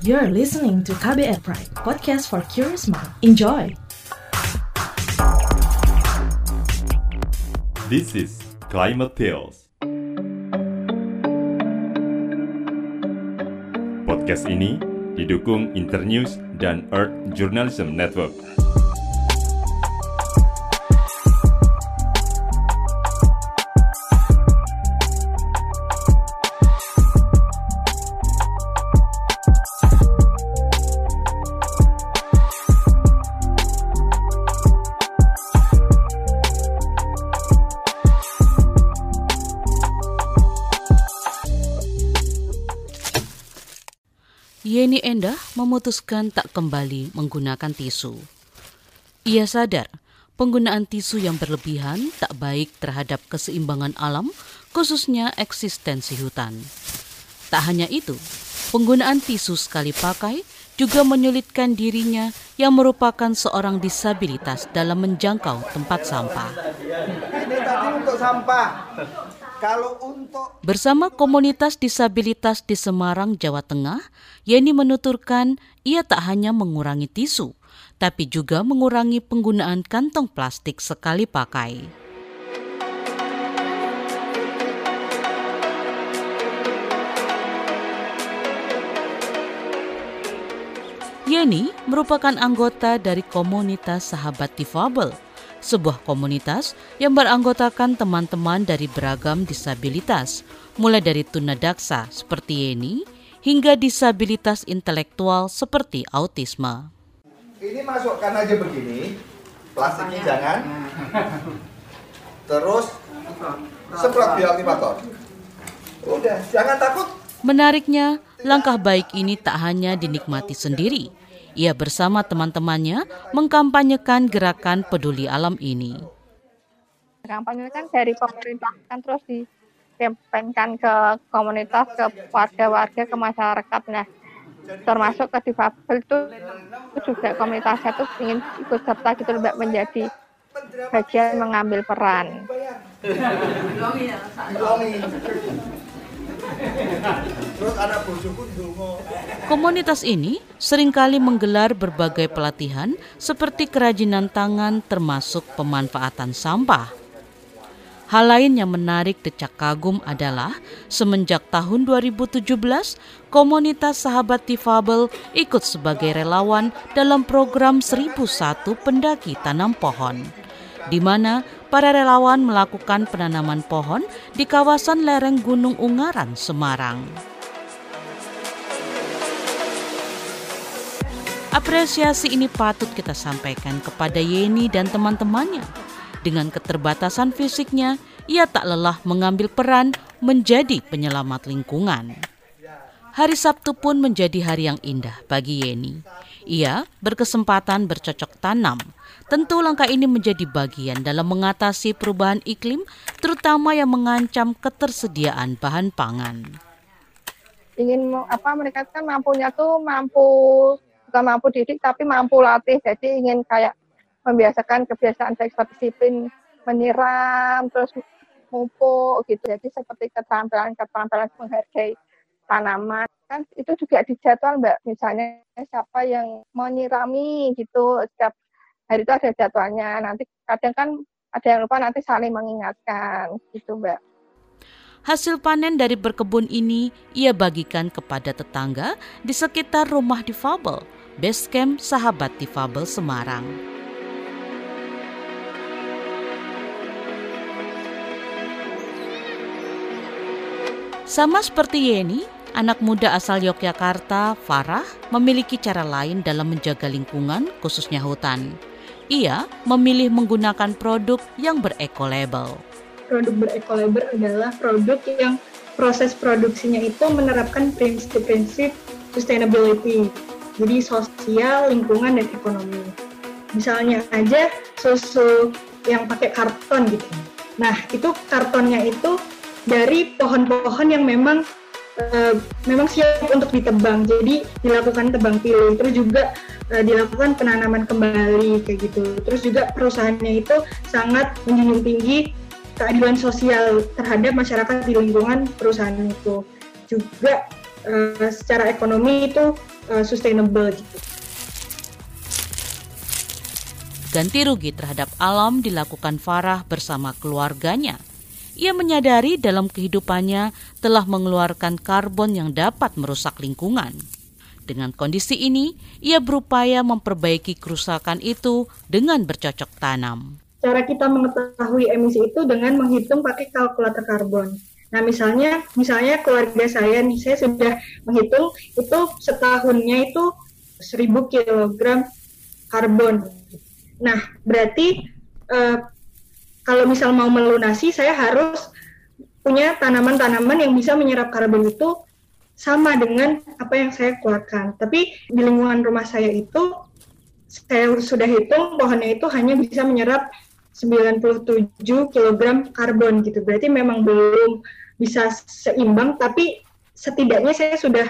You're listening to KBR Pride, podcast for curious mind. Enjoy! This is Climate Tales. Podcast ini didukung Internews dan Earth Journalism Network. Yeni Endah memutuskan tak kembali menggunakan tisu. Ia sadar penggunaan tisu yang berlebihan tak baik terhadap keseimbangan alam, khususnya eksistensi hutan. Tak hanya itu, penggunaan tisu sekali pakai juga menyulitkan dirinya yang merupakan seorang disabilitas dalam menjangkau tempat sampah. Ini tadi untuk sampah. Bersama komunitas disabilitas di Semarang, Jawa Tengah, Yeni menuturkan ia tak hanya mengurangi tisu, tapi juga mengurangi penggunaan kantong plastik sekali pakai. Yeni merupakan anggota dari komunitas Sahabat Difabel, sebuah komunitas yang beranggotakan teman-teman dari beragam disabilitas, mulai dari tunadaksa seperti Yeni hingga disabilitas intelektual seperti autisme. ini masukkan aja begini, plastiknya jangan. Terus semprot bioaktivator. Udah, jangan takut. Menariknya, langkah baik ini tak hanya dinikmati sendiri. Ia bersama teman-temannya mengkampanyekan gerakan peduli alam ini. kampanye kan dari pemerintah kan terus dikampanyekan ke komunitas, ke warga-warga, ke masyarakat. Nah, termasuk ke difabel itu, itu juga komunitasnya tuh ingin ikut serta gitu mbak menjadi bagian mengambil peran. Komunitas ini sering kali menggelar berbagai pelatihan seperti kerajinan tangan termasuk pemanfaatan sampah. Hal lain yang menarik decak kagum adalah semenjak tahun 2017, komunitas sahabat difabel ikut sebagai relawan dalam program 1001 pendaki tanam pohon, di mana para relawan melakukan penanaman pohon di kawasan lereng Gunung Ungaran, Semarang. Apresiasi ini patut kita sampaikan kepada Yeni dan teman-temannya. Dengan keterbatasan fisiknya, ia tak lelah mengambil peran menjadi penyelamat lingkungan. Hari Sabtu pun menjadi hari yang indah bagi Yeni. Ia berkesempatan bercocok tanam. Tentu langkah ini menjadi bagian dalam mengatasi perubahan iklim, terutama yang mengancam ketersediaan bahan pangan. Ingin apa mereka kan mampunya tuh mampu bukan mampu didik tapi mampu latih. Jadi ingin kayak membiasakan kebiasaan baik disiplin menyiram terus pupuk gitu. Jadi seperti keterampilan-keterampilan menghargai tanaman. Kan itu juga dijadwal mbak. Misalnya siapa yang menyirami gitu setiap hari itu ada jadwalnya. Nanti kadang kan ada yang lupa nanti saling mengingatkan gitu mbak. Hasil panen dari berkebun ini ia bagikan kepada tetangga di sekitar rumah difabel, base camp sahabat difabel Semarang. Sama seperti Yeni, anak muda asal Yogyakarta, Farah, memiliki cara lain dalam menjaga lingkungan, khususnya hutan. Ia memilih menggunakan produk yang bereco-label. produk berekolabel adalah produk yang proses produksinya itu menerapkan prinsip-prinsip sustainability. Jadi sosial, lingkungan, dan ekonomi. Misalnya aja susu yang pakai karton gitu. Nah, itu kartonnya itu dari pohon-pohon yang memang eh, memang siap untuk ditebang. Jadi dilakukan tebang pilih. Terus juga eh, dilakukan penanaman kembali kayak gitu. Terus juga perusahaannya itu sangat menjunjung tinggi keadilan sosial terhadap masyarakat di lingkungan perusahaan itu. Juga uh, secara ekonomi itu uh, sustainable gitu. Ganti rugi terhadap alam dilakukan Farah bersama keluarganya. Ia menyadari dalam kehidupannya telah mengeluarkan karbon yang dapat merusak lingkungan. Dengan kondisi ini, ia berupaya memperbaiki kerusakan itu dengan bercocok tanam. Cara kita mengetahui emisi itu dengan menghitung pakai kalkulator karbon. Nah, misalnya, misalnya keluarga saya nih, saya sudah menghitung itu setahunnya itu 1000 kg karbon. Nah, berarti uh, kalau misal mau melunasi, saya harus punya tanaman-tanaman yang bisa menyerap karbon itu sama dengan apa yang saya keluarkan. Tapi di lingkungan rumah saya itu, saya sudah hitung pohonnya itu hanya bisa menyerap 97 kg karbon gitu. Berarti memang belum bisa seimbang, tapi setidaknya saya sudah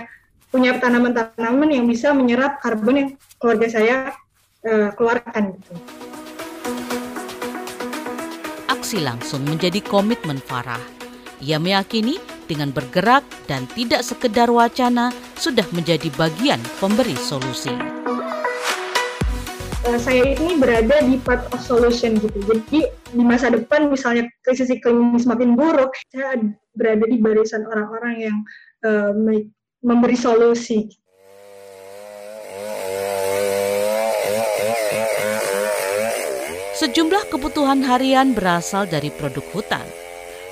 punya tanaman-tanaman yang bisa menyerap karbon yang keluarga saya uh, keluarkan gitu. Aksi langsung menjadi komitmen Farah. Ia meyakini dengan bergerak dan tidak sekedar wacana sudah menjadi bagian pemberi solusi. Uh, saya ini berada di part of solution gitu. Jadi di masa depan misalnya krisis iklim semakin buruk, saya berada di barisan orang-orang yang uh, memberi solusi. Sejumlah kebutuhan harian berasal dari produk hutan.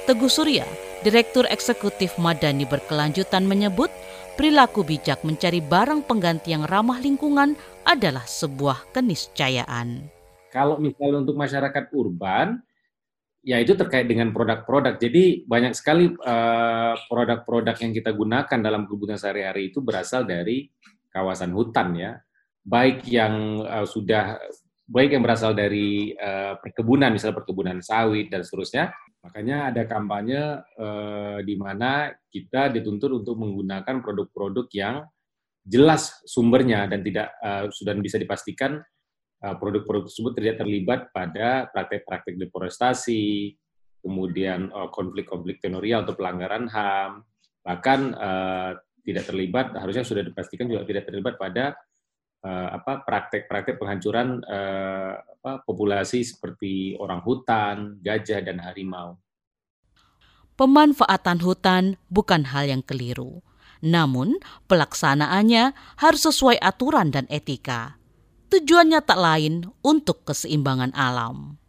Teguh Surya, Direktur Eksekutif Madani Berkelanjutan menyebut, perilaku bijak mencari barang pengganti yang ramah lingkungan adalah sebuah keniscayaan. Kalau misalnya untuk masyarakat urban, ya itu terkait dengan produk-produk. Jadi banyak sekali eh, produk-produk uh, yang kita gunakan dalam kebutuhan sehari-hari itu berasal dari kawasan hutan ya. Baik yang uh, sudah baik yang berasal dari uh, perkebunan, misalnya perkebunan sawit dan seterusnya. Makanya ada kampanye uh, di mana kita dituntut untuk menggunakan produk-produk yang jelas sumbernya dan tidak uh, sudah bisa dipastikan produk-produk tersebut tidak terlibat pada praktek-praktek deforestasi, kemudian konflik-konflik tenorial atau pelanggaran HAM, bahkan uh, tidak terlibat harusnya sudah dipastikan juga tidak terlibat pada uh, apa praktek-praktek penghancuran uh, apa, populasi seperti orang hutan, gajah dan harimau. Pemanfaatan hutan bukan hal yang keliru, namun pelaksanaannya harus sesuai aturan dan etika. Tujuannya tak lain untuk keseimbangan alam.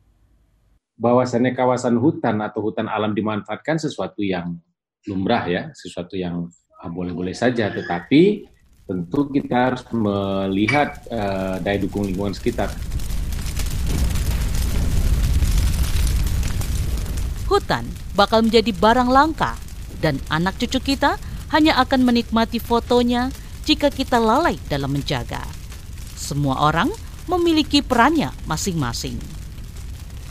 Bahwasannya kawasan hutan atau hutan alam dimanfaatkan sesuatu yang lumrah ya, sesuatu yang ah, boleh-boleh saja, tetapi tentu kita harus melihat uh, daya dukung lingkungan sekitar. Hutan bakal menjadi barang langka dan anak cucu kita hanya akan menikmati fotonya jika kita lalai dalam menjaga. Semua orang memiliki perannya masing-masing.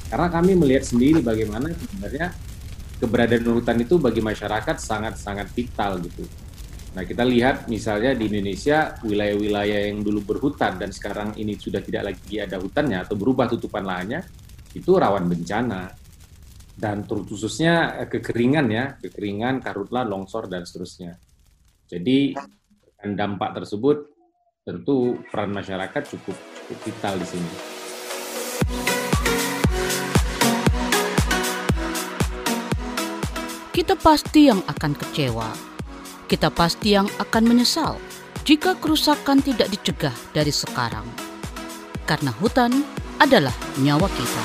Karena kami melihat sendiri bagaimana sebenarnya keberadaan hutan itu bagi masyarakat sangat-sangat vital gitu Nah, kita lihat misalnya di Indonesia wilayah-wilayah yang dulu berhutan dan sekarang ini sudah tidak lagi ada hutannya atau berubah tutupan lahannya, itu rawan bencana. Dan khususnya eh, kekeringan ya, kekeringan, karhutlah, longsor dan seterusnya. Jadi dampak tersebut tentu peran masyarakat cukup cukup vital di sini. Kita pasti yang akan kecewa kita pasti yang akan menyesal jika kerusakan tidak dicegah dari sekarang. Karena hutan adalah nyawa kita.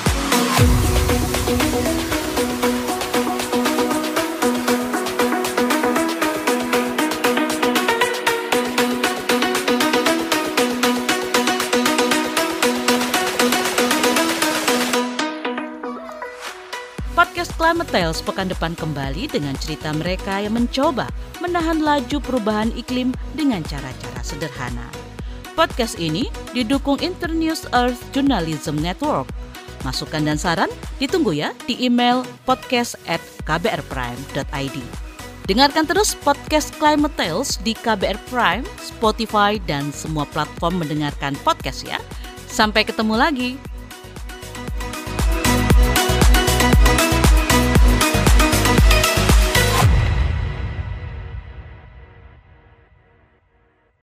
Climate Tales pekan depan kembali dengan cerita mereka yang mencoba menahan laju perubahan iklim dengan cara-cara sederhana. Podcast ini didukung Internews Earth Journalism Network. Masukan dan saran ditunggu ya di email podcast at kbrprime.id. Dengarkan terus podcast Climate Tales di KBR Prime, Spotify, dan semua platform mendengarkan podcast ya. Sampai ketemu lagi.